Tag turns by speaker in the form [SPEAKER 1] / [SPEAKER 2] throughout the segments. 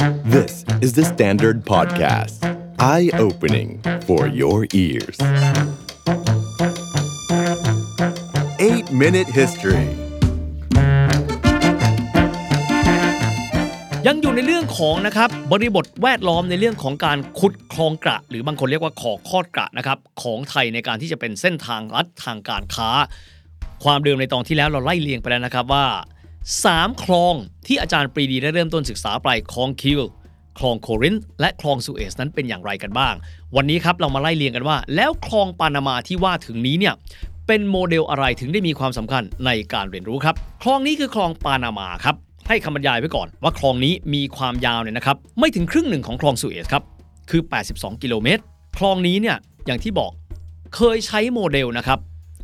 [SPEAKER 1] This is the Standard Podcast. Eye opening for your ears. 8 Minute History
[SPEAKER 2] ยังอยู่ในเรื่องของนะครับบริบทแวดล้อมในเรื่องของการขุดคลองกระ หรือบางคนเรียกว่าขอคอดกระนะครับของไทยในการที่จะเป็นเส้นทางลัดทางการค้า ความเดิมในตอนที่แล้วเราไล่เรียงไปแล้วนะครับว่า 3 คลองที่อาจารย์ปรีดีได้เริ่มต้นศึกษาไปคลองคีลคลองโครินธ์และคลองสุเอซนั้นเป็นอย่างไรกันบ้าง วันนี้ครับเรามาไล่เรียงกันว่า แล้วคลองปานามาที่ว่าถึงนี้เนี่ยเป็นโมเดลอะไรถึงได้มีความสำคัญในการเรียนรู้ครับ คลองนี้คือคลองปานามาครับให้คำบรรยายไว้ก่อนว่าคลองนี้มีความยาวเนี่ยนะครับไม่ถึงครึ่งหนึ่งของคลองสุเอซครับคือ 82 กิโลเมตร คลองนี้เนี่ยอย่างที่บอกเคยใช้โมเดลนะครับ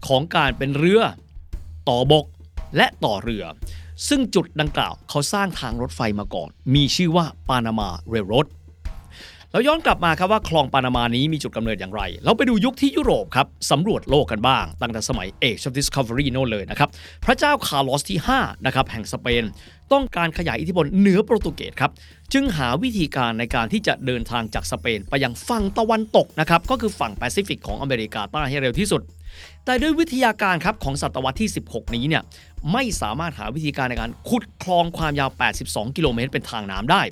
[SPEAKER 2] ของการเป็นเรือ ต่อบกและต่อเรือ ซึ่งจุดดังกล่าวเขาสร้างทางรถไฟมาก่อน มีชื่อว่า Panama Railroad เราย้อนกลับมาครับว่าคลองปานามานี้มีจุดกำเนิดอย่างไร เราไปดูยุคที่ยุโรปครับสำรวจโลกกันบ้าง ตั้งแต่สมัย Age of Discovery โน่นเลยนะครับ พระเจ้าคาร์ลอสที่5นะครับแห่งสเปน ต้องการขยายอิทธิพลเหนือโปรตุเกสครับ จึงหาวิธีการในการที่จะเดินทางจากสเปน ไปยังฝั่งตะวันตกนะครับก็คือฝั่งแปซิฟิกของอเมริกาใต้ให้เร็วที่สุดแต่ด้วยวิทยาการครับของศตวรรษที่ 16 นี้เนี่ย ไม่สามารถหาวิธีการในการขุดคลองความยาว 82 กิโลเมตรเป็นทางน้ำได้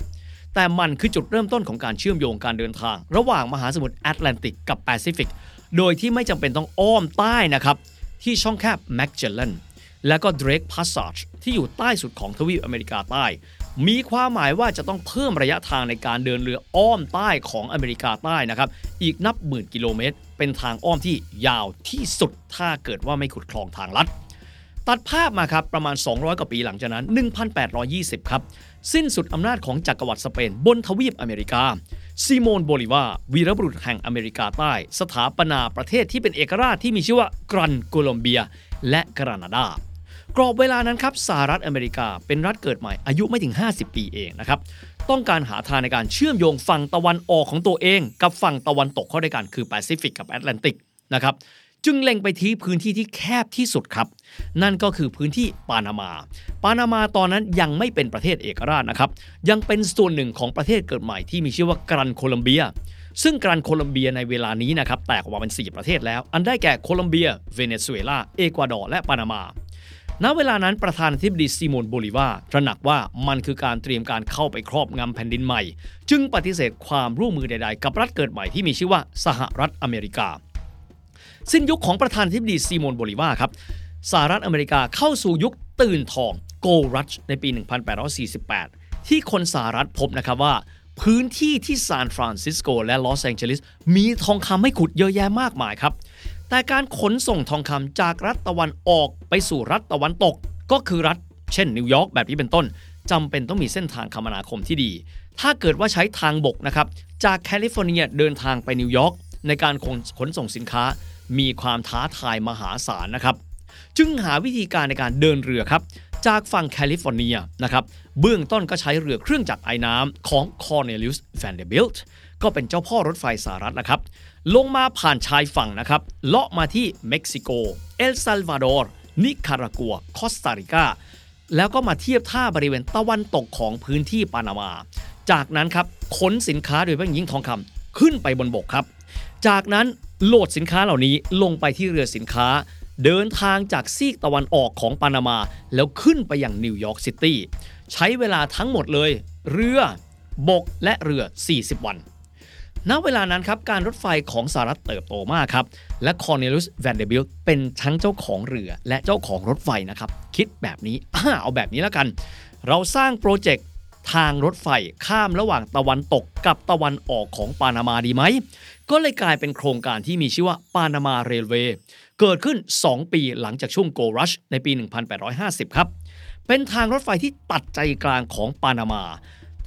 [SPEAKER 2] แต่มันคือจุดเริ่มต้นของการเชื่อมโยงการเดินทาง ระหว่างมหาสมุทรแอตแลนติกกับแปซิฟิก โดยที่ไม่จำเป็นต้องอ้อมใต้นะครับ ที่ช่องแคบแมกเจลเลนและก็ Drake Passage ที่อยู่ใต้สุดของทวีปอเมริกาใต้ มีความหมายว่าจะต้องเพิ่มระยะทางในการเดินเรืออ้อมใต้ของอเมริกาใต้นะครับ อีกนับหมื่นกิโลเมตร เป็นทางอ้อมที่ยาวที่สุดถ้าเกิดว่าไม่ขุดคลองทางลัด ตัดภาพมาครับประมาณ 200 กว่าปีหลังจากนั้น 1820 ครับ สิ้นสุดอำนาจของจักรวรรดิสเปนบนทวีปอเมริกา ซิโมนโบลิวาร์วีรบุรุษแห่งอเมริกาใต้ สถาปนาประเทศที่เป็นเอกราชที่มีชื่อว่ากรันโคลัมเบีย และกรานาดากรอบเวลานั้นครับสหรัฐอเมริกาเป็นรัฐเกิดใหม่อายุไม่ถึง 50 ปีเองนะครับ ต้องการหาทางในการเชื่อมโยงฝั่งตะวันออกของตัวเอง กับฝั่งตะวันตกเข้าด้วยกันคือแปซิฟิกกับแอตแลนติกนะครับ จึงเล็งไปที่พื้นที่ที่แคบที่สุดครับ นั่นก็คือพื้นที่ปานามา ปานามาตอนนั้นยังไม่เป็นประเทศเอกราชนะครับ ยังเป็นส่วนหนึ่งของประเทศเกิดใหม่ที่มีชื่อว่ากรันโคลัมเบีย ซึ่งกรันโคลัมเบียในเวลานี้นะครับแตกออกมาเป็น 4 ประเทศแล้ว อันได้แก่โคลัมเบีย เวเนซุเอลา เอกวาดอร์ และปานามา ณ เวลานั้นประธานาธิบดีซิโมนโบลิวาร์ตระหนักว่ามันคือการเตรียมการเข้าไปครอบงำแผ่นดินใหม่ จึงปฏิเสธความร่วมมือใดๆ กับรัฐเกิดใหม่ที่มีชื่อว่าสหรัฐอเมริกา สิ้นยุคของประธานาธิบดีซิโมนโบลิวาร์ครับสหรัฐอเมริกาเข้าสู่ยุคตื่นทอง Gold Rush ในปี 1848 ที่คนสหรัฐพบนะครับว่า พื้นที่ที่ซานฟรานซิสโกและลอสแองเจลิสมีทองคำให้ขุดเยอะแยะมากมายครับ แต่การขนส่งทองคำจากรัฐตะวันออกไปสู่รัฐตะวันตก ก็คือรัฐ เช่นนิวยอร์กแบบนี้เป็นต้นจำเป็นต้องมีเส้นทางคมนาคมที่ดี ถ้าเกิดว่าใช้ทางบกนะครับจากแคลิฟอร์เนียเดินทางไปนิวยอร์กในการขนขนส่งสินค้า มีความท้าทายมหาศาลนะครับ จึงหาวิธีการในการเดินเรือครับ จากฝั่งแคลิฟอร์เนียนะครับ เบื้องต้นก็ใช้เรือเครื่องจักรไอ้น้ำของ Cornelius Vanderbilt ก็เป็นเจ้าพ่อรถไฟสหรัฐนะครับ ลงมาผ่านชายฝั่งนะครับ เลาะมาที่เม็กซิโก เอลซัลวาดอร์ นิคารากัว คอสตาริกา แล้วก็มาเทียบท่าบริเวณตะวันตกของพื้นที่ปานามา จากนั้นครับขนสินค้าโดยเฉพาะอย่างยิ่งทองคำขึ้นไปบนบกครับ จากนั้น โหลดสินค้าเหล่านี้ลงไปที่เรือสินค้า เดินทางจากซีกตะวันออกของปานามา แล้วขึ้นไปยังนิวยอร์กซิตี้ใช้เวลาทั้งหมดเลย เรือบกและเรือ 40 วันณเวลานั้นครับการรถไฟของสหรัฐเติบโตมากครับ และคอร์เนเลียสแวนเดอร์บิลต์เป็นทั้งเจ้าของเรือและเจ้าของรถไฟนะครับ คิดแบบนี้อเอาแบบนี้แล้วกัน เราสร้างโปรเจกต์ทางรถไฟข้ามระหว่างตะวันตกกับตะวันออกของปานามาดีไหม ก็เลยกลายเป็นโครงการที่มีชื่อว่า Panama Railway เกิดขึ้น 2 ปีหลังจากช่วง Gold Rush ในปี 1850 ครับ เป็นทางรถไฟที่ตัดใจกลางของปานามา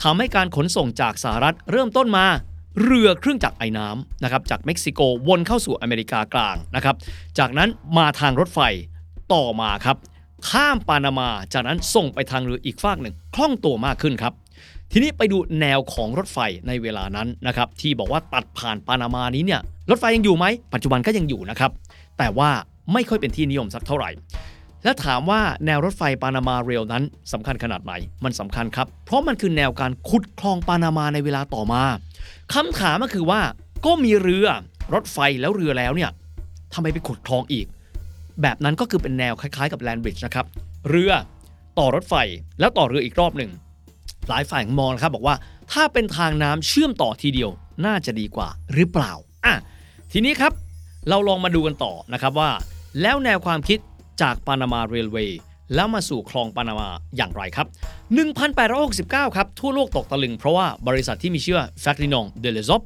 [SPEAKER 2] ทำให้การขนส่งจากสหรัฐเริ่มต้นมาเรือเครื่องจักรไอ้น้ำนะครับจากเม็กซิโกวนเข้าสู่อเมริกากลางนะครับ จากนั้นมาทางรถไฟต่อมาครับ ข้ามปานามา จากนั้นส่งไปทางเรืออีกฝากหนึ่งคล่องตัวมากขึ้นครับ ทีนี้ไปดูแนวของรถไฟในเวลานั้นนะครับที่บอกว่าตัดผ่านปานามานี้เนี่ยรถไฟยังอยู่ไหม ปัจจุบันก็ยังอยู่นะครับ แต่ว่าไม่ค่อยเป็นที่นิยมสักเท่าไหร่ และถามว่าแนวรถไฟปานามาเรลนั้นสำคัญขนาดไหน มันสำคัญครับ เพราะมันคือแนวการขุดคลองปานามาในเวลาต่อมาคำถามก็คือว่าก็มีเรือรถไฟแล้วเรือแล้วเนี่ยทำไมไปขุดคลองอีก แบบนั้นก็คือเป็นแนวคล้ายๆ กับแลนบริดจ์นะครับ เรือต่อรถไฟแล้วต่อเรืออีกรอบหนึ่ง หลายฝ่ายมองนะครับบอกว่าถ้าเป็นทางน้ำเชื่อมต่อทีเดียวน่าจะดีกว่าหรือเปล่าอะทีนี้ครับเราลองมาดูกันต่อนะครับว่า แล้วแนวความคิดจากปานามาเรลเวย์แล้วมาสู่คลองปานามาอย่างไรครับ 1869 ครับ ทั่วโลกตกตะลึงเพราะว่าบริษัทที่มีชื่อแฟครินองเดลซอป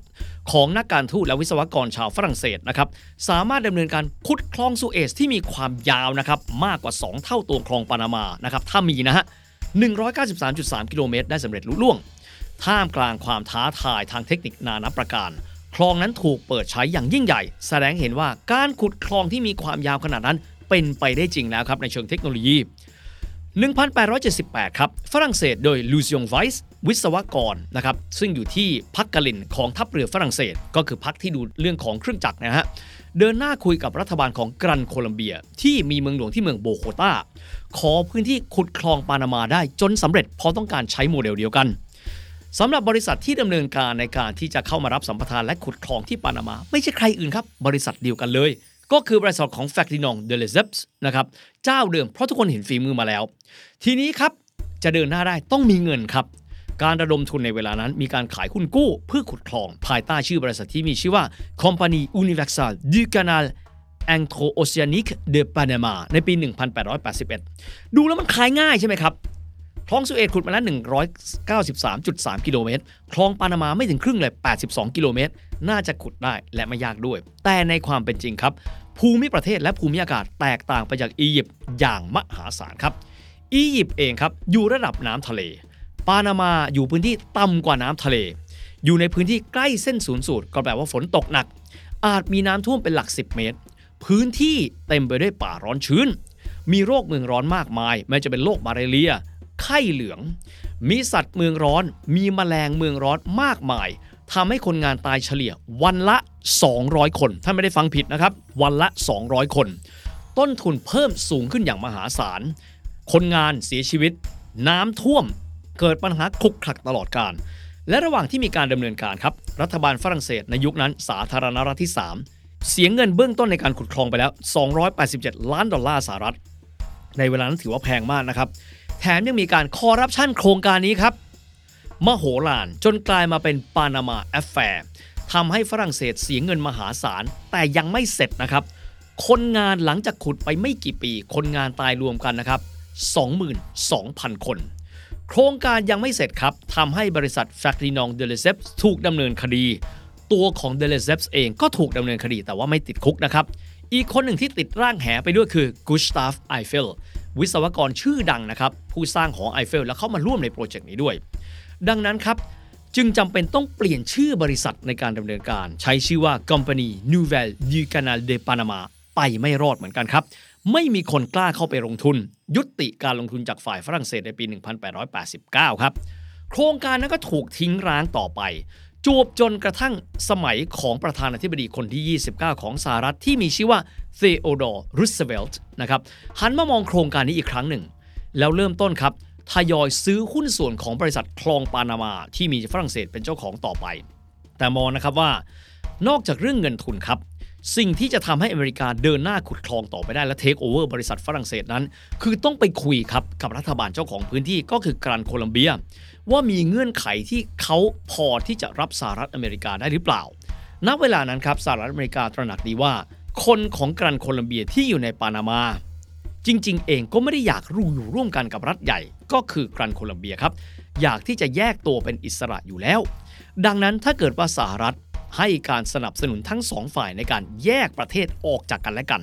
[SPEAKER 2] ของนักการทูตและวิศวกรชาวฝรั่งเศสนะครับ สามารถดำเนินการขุดคลองสุเอซที่มีความยาวนะครับ มากกว่า 2 เท่าตัวคลองปานามานะครับ ถ้ามีนะฮะ 193.3 กิโลเมตรได้สำเร็จลุล่วง ท่ามกลางความท้าทายทางเทคนิคนานาประการ คลองนั้นถูกเปิดใช้อย่างยิ่งใหญ่ แสดงเห็นว่าการขุดคลองที่มีความยาวขนาดนั้น เป็นไปได้จริงแล้วครับในเชิงเทคโนโลยี 1878 ครับ ฝรั่งเศสโดยลูซิองไวส์วิศวกรนะครับซึ่งอยู่ที่พักกลินของทัพเรือฝรั่งเศส ก็คือพักที่ดูเรื่องของเครื่องจักรนะฮะ เดินหน้าคุยกับรัฐบาลของกรันโคลัมเบีย ที่มีเมืองหลวงที่เมืองโบโคตาขอพื้นที่ขุดคลองปานามาได้จนสำเร็จเพราะต้องการใช้โมเดลเดียวกันสำหรับบริษัทที่ดำเนินการในการที่จะเข้ามารับสัมปทานและขุดคลองที่ปานามา ไม่ใช่ใครอื่นครับ บริษัทเดียวกันเลย ก็คือบริษัทของแฟคตินองเดลเซปส์นะครับเจ้าเดิมเพราะทุกคนเห็นฝีมือมาแล้ว ทีนี้ครับจะเดินหน้าได้ต้องมีเงินครับ การระดมทุนในเวลานั้นมีการขายหุ้นกู้เพื่อขุดคลอง ภายใต้ชื่อบริษัทที่มีชื่อว่า Compagnie Universelle du Canal a n t r o o c e a n i q u e de Panama ในปี 1881 ดูแล้วมันขายง่ายใช่ไหมครับคลองสุเอซขุดมาแล้ว 193.3 กิโลเมตร คลองปานามาไม่ถึงครึ่งเลย 82 กิโลเมตร น่าจะขุดได้และไม่ยากด้วย แต่ในความเป็นจริงครับ ภูมิประเทศและภูมิอากาศแตกต่างไปจากอียิปต์อย่างมหาศาลครับ อียิปต์เองครับ อยู่ระดับน้ำทะเล ปานามาอยู่พื้นที่ต่ำกว่าน้ำทะเล อยู่ในพื้นที่ใกล้เส้นศูนย์สูตรก็แปลว่าฝนตกหนัก อาจมีน้ำท่วมเป็นหลัก 10 เมตร พื้นที่เต็มไปด้วยป่าร้อนชื้น มีโรคเมืองร้อนมากมาย ไม่จะเป็นโรคมาเรเลีย ไข้เหลือง มีสัตว์เมืองร้อน มีแมลงเมืองร้อนมากมายทำให้คนงานตายเฉลี่ยวันละ 200 คน ท่านไม่ได้ฟังผิดนะครับ วันละ 200 คน ต้นทุนเพิ่มสูงขึ้นอย่างมหาศาล คนงานเสียชีวิต น้ำท่วม เกิดปัญหาคลุกคลักตลอดการ และระหว่างที่มีการดำเนินการครับ รัฐบาลฝรั่งเศสในยุคนั้นสาธารณรัฐที่ 3 เสียเงินเบื้องต้นในการขุดคลองไปแล้ว 287 ล้านดอลลาร์สหรัฐ ในเวลานั้นถือว่าแพงมากนะครับ แถมยังมีการคอร์รัปชันโครงการนี้ครับมโหฬารจนกลายมาเป็น Panama Affair ทำให้ฝรั่งเศสเสียเงินมหาศาล แต่ยังไม่เสร็จนะครับ คนงานหลังจากขุดไปไม่กี่ปี คนงานตายรวมกันนะครับ 22,000 คน โครงการยังไม่เสร็จครับทำให้บริษัทแฟร์ดีนองเดอเลสเซปถูกดำเนินคดี ตัวของเดอเลสเซปเองก็ถูกดำเนินคดีแต่ว่าไม่ติดคุกนะครับ อีกคนหนึ่งที่ติดร่างแหไปด้วยคือกุสตาฟไอเฟลวิศวกรชื่อดังนะครับ ผู้สร้างหอไอเฟลและเข้ามาร่วมในโปรเจกต์นี้ด้วย ดังนั้นครับ จึงจำเป็นต้องเปลี่ยนชื่อบริษัทในการดำเนินการ ใช้ชื่อว่า Compagnie Nouvelle du Canal de Panama ไปไม่รอดเหมือนกันครับ ไม่มีคนกล้าเข้าไปลงทุน ยุติการลงทุนจากฝ่ายฝรั่งเศสในปี 1889 ครับ โครงการนั้นก็ถูกทิ้งร้างต่อไป จวบจนกระทั่งสมัยของประธานาธิบดีคนที่ 29 ของสหรัฐที่มีชื่อว่า Theodore Roosevelt นะครับหันมามองโครงการนี้อีกครั้งหนึ่ง แล้วเริ่มต้นครับทยอยซื้อหุ้นส่วนของบริษัทคลองปานามาที่มีฝรั่งเศสเป็นเจ้าของต่อไป แต่มองนะครับว่านอกจากเรื่องเงินทุนครับ สิ่งที่จะทำให้อเมริกาเดินหน้าขุดคลองต่อไปได้และเทคโอเวอร์บริษัทฝรั่งเศสนั้น คือต้องไปคุยครับกับรัฐบาลเจ้าของพื้นที่ก็คือกรันโคลัมเบีย ว่ามีเงื่อนไขที่เขาพอที่จะรับสหรัฐอเมริกาได้หรือเปล่า ณ เวลานั้นครับสหรัฐอเมริกาตระหนักดีว่า คนของกรันโคลัมเบียที่อยู่ในปานามา จริง ๆ เองก็ไม่ได้อยากรู้อยู่ร่วมกันกับรัฐใหญ่ ก็คือกรันโคลัมเบียครับอยากที่จะแยกตัวเป็นอิสระอยู่แล้ว ดังนั้นถ้าเกิดว่าสหรัฐ ให้การสนับสนุนทั้งสองฝ่ายในการแยกประเทศออกจากกันและกัน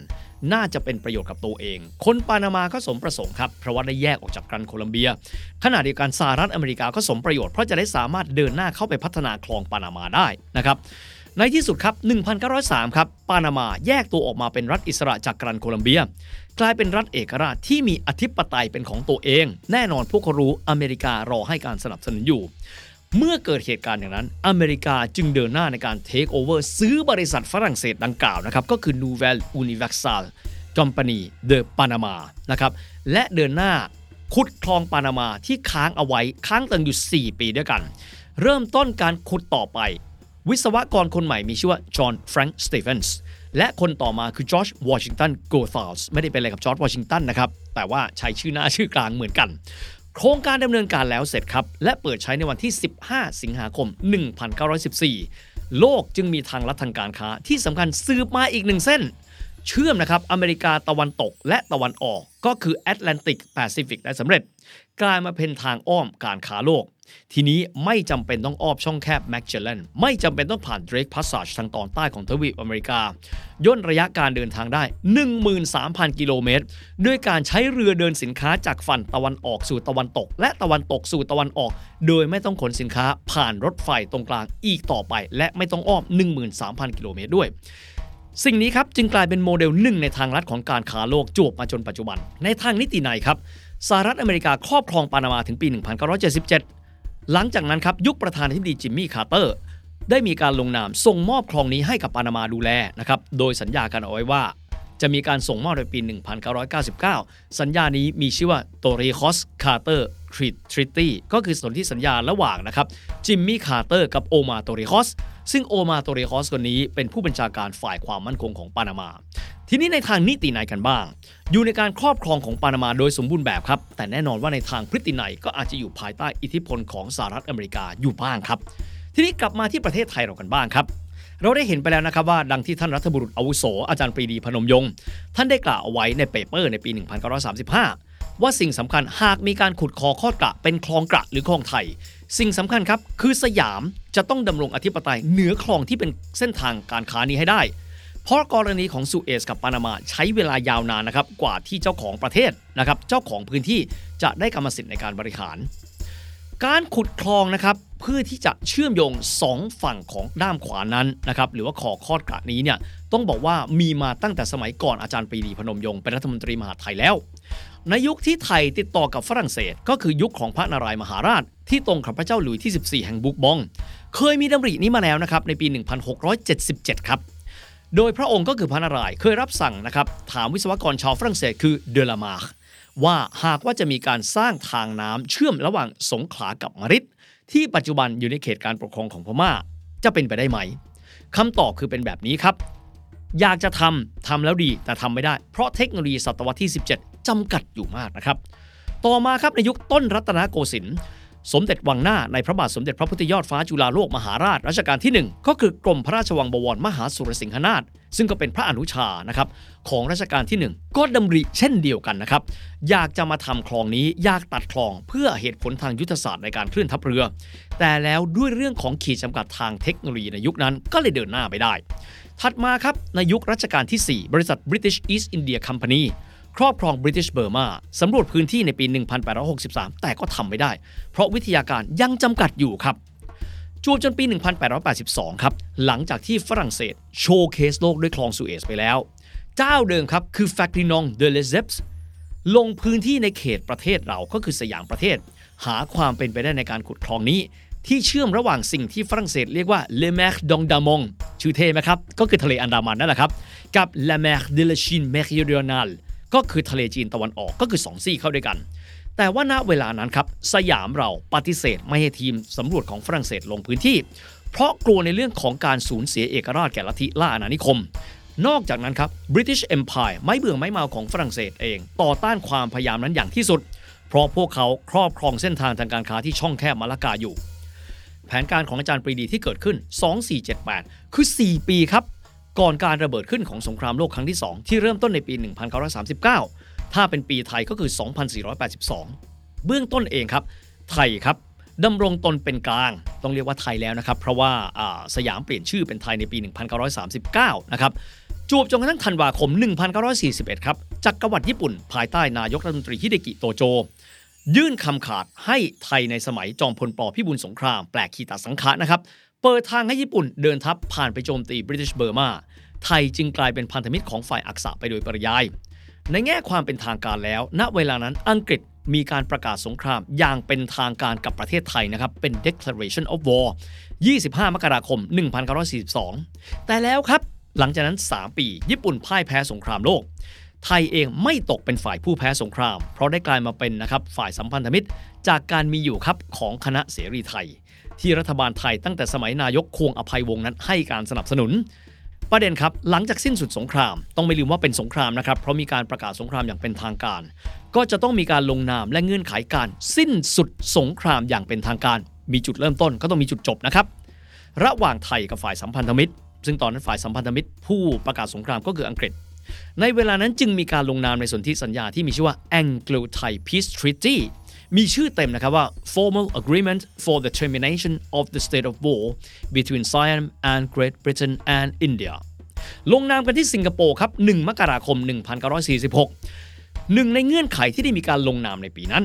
[SPEAKER 2] น่าจะเป็นประโยชน์กับตัวเอง คนปานามาก็สมประสงค์ครับ เพราะว่าได้แยกออกจากกรันโคลัมเบีย ขณะเดียวกันสหรัฐอเมริกาก็สมประโยชน์เพราะจะได้สามารถเดินหน้าเข้าไปพัฒนาคลองปานามาได้นะครับในที่สุดครับ 1903 ครับ ปานามาแยกตัวออกมาเป็นรัฐอิสระจากกรันโคลัมเบีย กลายเป็นรัฐเอกราชที่มีอธิปไตยเป็นของตัวเอง แน่นอนพวกเขารู้อเมริการอให้การสนับสนุนอยู่ เมื่อเกิดเหตุการณ์อย่างนั้น อเมริกาจึงเดินหน้าในการเทคโอเวอร์ซื้อบริษัทฝรั่งเศสดังกล่าวนะครับ ก็คือ Nouvelle Universelle Compagnie de Panama นะครับ และเดินหน้าขุดคลองปานามาที่ค้างเอาไว้ค้างตึงอยู่ 4 ปีด้วยกัน เริ่มต้นการขุดต่อไป วิศวกรคนใหม่มีชื่อว่าจอห์นแฟรงค์สตีเฟนส์และคนต่อมาคือจอร์จวอชิงตันโกธาลส์ไม่ได้เป็นอะไรกับจอร์จวอชิงตันนะครับ แต่ว่าใช้ชื่อหน้าชื่อกลางเหมือนกัน โครงการดำเนินการแล้วเสร็จครับ และเปิดใช้ในวันที่ 15 สิงหาคม 1914 โลกจึงมีทางลัดทางการค้าที่สำคัญสืบมาอีกหนึ่งเส้น เชื่อมนะครับอเมริกาตะวันตกและตะวันออกก็คือแอตแลนติกแปซิฟิกได้สำเร็จ กลายมาเป็นทางอ้อมการค้าโลก ทีนี้ไม่จำเป็นต้องอ้อมช่องแคบแมกเจลเลนไม่จำเป็นต้องผ่าน Drake Passage ทางตอนใต้ของทวีปอเมริกา ย่นระยะการเดินทางได้ 13,000 กิโลเมตร ด้วยการใช้เรือเดินสินค้าจากฝั่งตะวันออกสู่ตะวันตก และตะวันตกสู่ตะวันออก โดยไม่ต้องขนสินค้าผ่านรถไฟตรงกลางอีกต่อไป และไม่ต้องอ้อม 13,000 กิโลเมตรด้วยสิ่งนี้ครับจึงกลายเป็นโมเดลหนึ่งในทางลัดของการค้าโลกจวบมาจนปัจจุบัน ในทางนิตินัยครับ สหรัฐอเมริกาครอบครองปานามาถึงปี 1977 หลังจากนั้นครับยุคประธานาธิบดีจิมมี่คาร์เตอร์ได้มีการลงนามส่งมอบคลองนี้ให้กับปานามาดูแลนะครับโดยสัญญากันเอาไว้ว่า จะมีการส่งมอบในปี 1999 สัญญานี้มีชื่อว่า Torrijos Carter Treaty ก็คือสนธิสัญญาระหว่างนะครับจิมมี่คาร์เตอร์กับโอมาโตเรคอส ซึ่งโอมาโตเรคอสคนนี้เป็นผู้บัญชาการฝ่ายความมั่นคงของปานามา ทีนี้ในทางนิตินัยกันบ้าง อยู่ในการครอบครองของปานามาโดยสมบูรณ์แบบครับ แต่แน่นอนว่าในทางพฤตินัยก็อาจจะอยู่ภายใต้อิทธิพลของสหรัฐอเมริกาอยู่บ้างครับ ทีนี้กลับมาที่ประเทศไทยเรากันบ้างครับเราได้เห็นไปแล้วนะครับว่าดังที่ท่านรัฐบุรุษอาวุโสอาจารย์ปรีดีพนมยงค์ท่านได้กล่าวเอาไว้ในเปเปอร์ในปี 1935 ว่าสิ่งสำคัญหากมีการขุดคอคอดกระเป็นคลองกระหรือคลองไทย สิ่งสำคัญครับคือสยามจะต้องดำรงอธิปไตยเหนือคลองที่เป็นเส้นทางการค้านี้ให้ได้ เพราะกรณีของสุเอซกับปานามาใช้เวลายาวนานนะครับกว่าที่เจ้าของประเทศนะครับเจ้าของพื้นที่จะได้กรรมสิทธิ์ในการบริหาร การขุดคลองนะครับเพื่อที่จะเชื่อมโยง 2 ฝั่งของด้ามขวานั้นนะครับหรือว่าขอคอดกระนี้เนี่ยต้องบอกว่ามีมาตั้งแต่สมัยก่อนอาจารย์ปรีดีพนมยงค์เป็นรัฐมนตรีมหาไทยแล้ว ในยุคที่ไทยติดต่อกับฝรั่งเศส ก็คือยุคของพระนารายมหาราช ที่ตรงกับพระเจ้าหลุยที่ 14 แห่งบุกบอง เคยมีดำรินี้มาแล้วนะครับในปี 1677 ครับ โดยพระองค์ก็คือพระนารายเคยรับสั่งนะครับถามวิศวกรชาวฝรั่งเศสคือเดลามาร์ว่าหากว่าจะมีการสร้างทางน้ำเชื่อมระหว่างสงขลากับมริดที่ปัจจุบันอยู่ในเขตการปกครองของพม่าจะเป็นไปได้ไหมคำตอบคือเป็นแบบนี้ครับ อยากจะทำทำแล้วดีแต่ทำไม่ได้ เพราะเทคโนโลยีศตวรรษที่ 17จำกัดอยู่มากนะครับ ต่อมาครับในยุคต้นรัตนโกสินทร์ สมเด็จวังหน้าในพระบาทสมเด็จพระพุทธยอดฟ้าจุฬาโลกมหาราชรัชกาลที่ 1 ก็คือกรมพระราชวังบวรมหาสุรสิงหนาถซึ่งก็เป็นพระอนุชานะครับของรัชกาลที่ 1 ก็ดำริเช่นเดียวกันนะครับ อยากจะมาทำคลองนี้อยากตัดคลองเพื่อเหตุผลทางยุทธศาสตร์ในการเคลื่อนทัพเรือ แต่แล้วด้วยเรื่องของขีดจำกัดทางเทคโนโลยีในยุคนั้นก็เลยเดินหน้าไปได้ ถัดมาครับในยุครัชกาลที่ 4 บริษัท British East India Company ครอบครอง British Burma สำรวจพื้นที่ในปี 1863 แต่ก็ทำไม่ได้ เพราะวิทยาการยังจำกัดอยู่ครับจวบจนปี 1882 ครับ หลังจากที่ฝรั่งเศสโชว์เคสโลกด้วยคลองสุเอซไปแล้ว เจ้าเดิมครับ คือ f a c t i n o n de Lesseps ลงพื้นที่ในเขตประเทศเราก็คือสยามประเทศ หาความเป็นไปได้ในการขุดคลองนี้ ที่เชื่อมระหว่างสิ่งที่ฝรั่งเศสเรียกว่า Le Mer d'Andamon ชื่อเท่ไหมครับ ก็คือทะเลอันดามันนั่นแหละครับ กับ La Mer de la Chine Méridionale ก็คือทะเลจีนตะวันออกก็คือ 2 ซี่เข้าด้วยกัน แต่ว่าณเวลานั้นครับสยามเราปฏิเสธไม่ให้ทีมสำรวจของฝรั่งเศสลงพื้นที่ เพราะกลัวในเรื่องของการสูญเสียเอกราชแก่ลัทธิล่าอาณานิคม นอกจากนั้นครับ British Empire ไม่เบื่อไม่เมาของฝรั่งเศสเอง ต่อต้านความพยายามนั้นอย่างที่สุด เพราะพวกเขาครอบครองเส้นทางทางการค้าที่ช่องแคบมาลากาอยู่ แผนการของอาจารย์ปรีดีที่เกิดขึ้น 2478 คือ 4 ปีครับ ก่อนการระเบิดขึ้นของสงครามโลกครั้งที่ 2 ที่เริ่มต้นในปี 1939 ถ้าเป็นปีไทยก็คือ 2482 เบื้องต้นเองครับ ไทยครับดำรงตนเป็นกลาง ต้องเรียกว่าไทยแล้วนะครับ เพราะว่าสยามเปลี่ยนชื่อเป็นไทยในปี 1939 นะครับจวบจนกระทั่งธันวาคม 1941 ครับจักรวรรดิญี่ปุ่น ภายใต้นายกรัฐมนตรีฮิเดกิโตโจ ยื่นคำขาดให้ไทยในสมัยจอมพลปพิบูลสงคราม แปลกขีตาสังขะนะครับ เปิดทางให้ญี่ปุ่นเดินทัพผ่านไปโจมตีบริ t ิชเบอร์มาไทยจึงกลายเป็นพันธมิตรของฝ่ายอักษะไปโดยปริยาย ในแง่ความเป็นทางการแล้ว ณเวลานั้นอังกฤษมีการประกาศสงครามอย่างเป็นทางการกับประเทศไทยนะครับ เป็น Declaration of War 25 มกราคม 1942 แต่แล้วครับ หลังจากนั้น 3 ปี ญี่ปุ่นพ่ายแพ้สงครามโลก ไทยเองไม่ตกเป็นฝ่ายผู้แพ้สงคราม เพราะได้กลายมาเป็นนะครับฝ่ายสัมพันธมิตร จากการมีอยู่ครับของคณะเสรีไทย ที่รัฐบาลไทยตั้งแต่สมัยนายกควงอภัยวงศ์นั้นให้การสนับสนุน ประเด็นครับ หลังจากสิ้นสุดสงคราม ต้องไม่ลืมว่าเป็นสงครามนะครับ เพราะมีการประกาศสงครามอย่างเป็นทางการ ก็จะต้องมีการลงนามและเงื่อนไขการสิ้นสุดสงครามอย่างเป็นทางการ มีจุดเริ่มต้นก็ต้องมีจุดจบนะครับ ระหว่างไทยกับฝ่ายสัมพันธมิตร ซึ่งตอนนั้นฝ่ายสัมพันธมิตร ผู้ประกาศสงครามก็คืออังกฤษ ในเวลานั้นจึงมีการลงนามในสนธิสัญญาที่มีชื่อว่า Anglo-Thai Peace Treaty มีชื่อเต็มนะครับว่า Formal Agreement for the Termination of the State of War between Siam and Great Britain and India ลงนามกันที่สิงคโปร์ครับ 1 มกราคม 1946 หนึ่งในเงื่อนไขที่ได้มีการลงนามในปีนั้น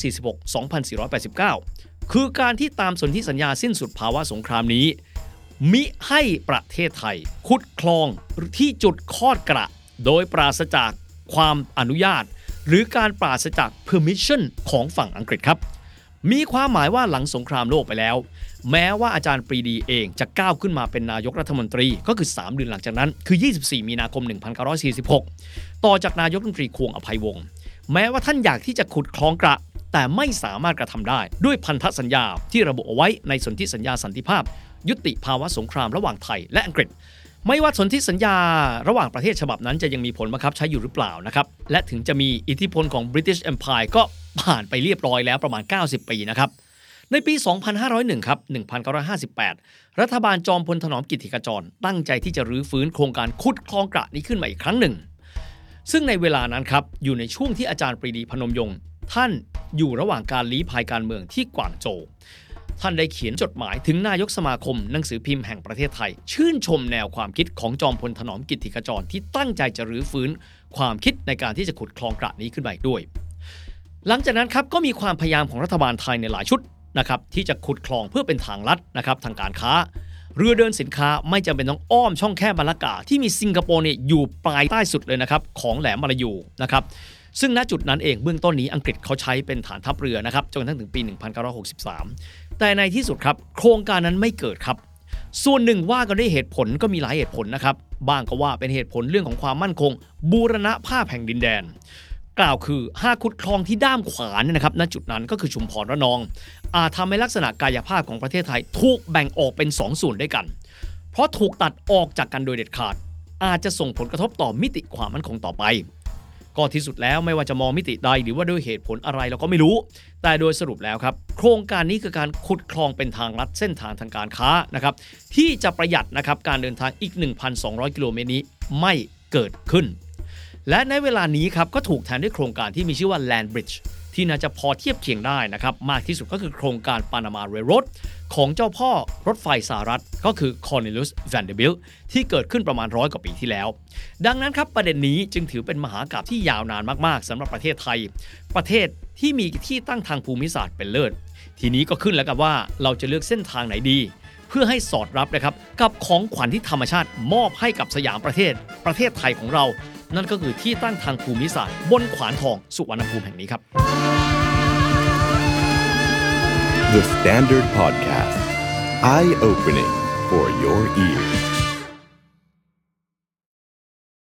[SPEAKER 2] 1946-2489 คือการที่ตามสนธิสัญญาสิ้นสุดภาวะสงครามนี้ มิให้ประเทศไทย ขุดคลองที่จุดคอดกระ โดยปราศจากความอนุญาต หรือการปราศจาก permission ของฝั่งอังกฤษครับ มีความหมายว่าหลังสงครามโลกไปแล้ว แม้ว่าอาจารย์ปรีดีเองจะก้าวขึ้นมาเป็นนายกรัฐมนตรีก็คือ 3 เดือนหลังจากนั้นคือ 24 มีนาคม 1946 ต่อจากนายกรัฐมนตรีควงอภัยวงศ์แม้ว่าท่านอยากที่จะขุดคลองกระแต่ไม่สามารถกระทำได้ด้วยพันธสัญญาที่ระบุเอาไว้ในสนธิสัญญาสันติภาพ ยุติภาวะสงครามระหว่างไทยและอังกฤษ ไม่ว่าสนธิสัญญาระหว่างประเทศฉบับนั้นจะยังมีผลบังคับใช้อยู่หรือเปล่านะครับ และถึงจะมีอิทธิพลของ British Empire ก็ผ่านไปเรียบร้อยแล้วประมาณ 90 ปีนะครับ ในปี 2501 ครับ 1958 รัฐบาลจอมพลถนอมกิติขจร ตั้งใจที่จะรื้อฟื้นโครงการขุดคลองกระนี้ขึ้นมาอีกครั้งหนึ่ง ซึ่งในเวลานั้นครับอยู่ในช่วงที่อาจารย์ปรีดีพนมยงค์ท่านอยู่ระหว่างการลี้ภัยการเมืองที่กวางโจว ท่านได้เขียนจดหมายถึงนายกสมาคมหนังสือพิมพ์แห่งประเทศไทย ชื่นชมแนวความคิดของจอมพลถนอมกิติขจรที่ตั้งใจจะรื้อฟื้น ความคิดในการที่จะขุดคลองกระนี้ขึ้นมาอีกด้วย หลังจากนั้นครับก็มีความพยายามของรัฐบาลไทยในหลายชุดนะครับที่จะขุดคลองเพื่อเป็นทางลัดนะครับทางการค้า เรือเดินสินค้าไม่จำเป็นต้องอ้อมช่องแคบมาลากา ที่มีสิงคโปร์เนี่ยอยู่ปลายใต้สุดเลยนะครับของแหลมมาลายูนะครับซึ่งณจุดนั้นเองเบื้องต้นนี้อังกฤษเขาใช้เป็นฐานทัพเรือนะครับจนกระทั่งถึงปี 1963 แต่ในที่สุดครับ โครงการนั้นไม่เกิดครับ ส่วนหนึ่งว่ากันด้วยเหตุผลก็มีหลายเหตุผลนะครับบ้างก็ว่าเป็นเหตุผลเรื่องของความมั่นคง บูรณภาพแห่งดินแดน กล่าวคือหากขุดคลองที่ด้ามขวาเนี่ยนะครับณจุดนั้นก็คือชุมพรระนอง อาจทำให้ลักษณะกายภาพของประเทศไทยถูกแบ่งออกเป็น 2ส่วนด้วยกัน เพราะถูกตัดออกจากกันโดยเด็ดขาด อาจจะส่งผลกระทบต่อมิติความมั่นคงต่อไป ก็ที่สุดแล้วไม่ว่าจะมองมิติใดหรือว่าด้วยเหตุผลอะไรเราก็ไม่รู้ แต่โดยสรุปแล้วครับ โครงการนี้คือการขุดคลองเป็นทางลัดเส้นทางทางการค้านะครับที่จะประหยัดนะครับการเดินทางอีก 1,200 กิโลเมตรนี้ไม่เกิดขึ้น และในเวลานี้ครับก็ถูกแทนด้วยโครงการที่มีชื่อว่า Land Bridge ที่น่าจะพอเทียบเคียงได้นะครับมากที่สุดก็คือโครงการ Panama Railroad ของเจ้าพ่อรถไฟสหรัฐ ก็คือ Cornelius Vanderbilt ที่เกิดขึ้นประมาณร้อยกว่าปีที่แล้ว ดังนั้นครับประเด็นนี้จึงถือเป็นมหากาพย์ที่ยาวนานมากๆสำหรับประเทศไทย ประเทศที่มีที่ตั้งทางภูมิศาสตร์เป็นเลิศทีนี้ก็ขึ้นแล้วกับว่าเราจะเลือกเส้นทางไหนดี เพื่อให้สอดรับนะครับกับของขวัญที่ธรรมชาติมอบให้กับสยามประเทศ ประเทศไทยของเรา นั่นก็คือที่ตั้งทางภูมิศาสตร์บนขวานทองสุวรรณภูมิแห่งนี้ครับ
[SPEAKER 1] The Standard Podcast. Eye opening for your ears.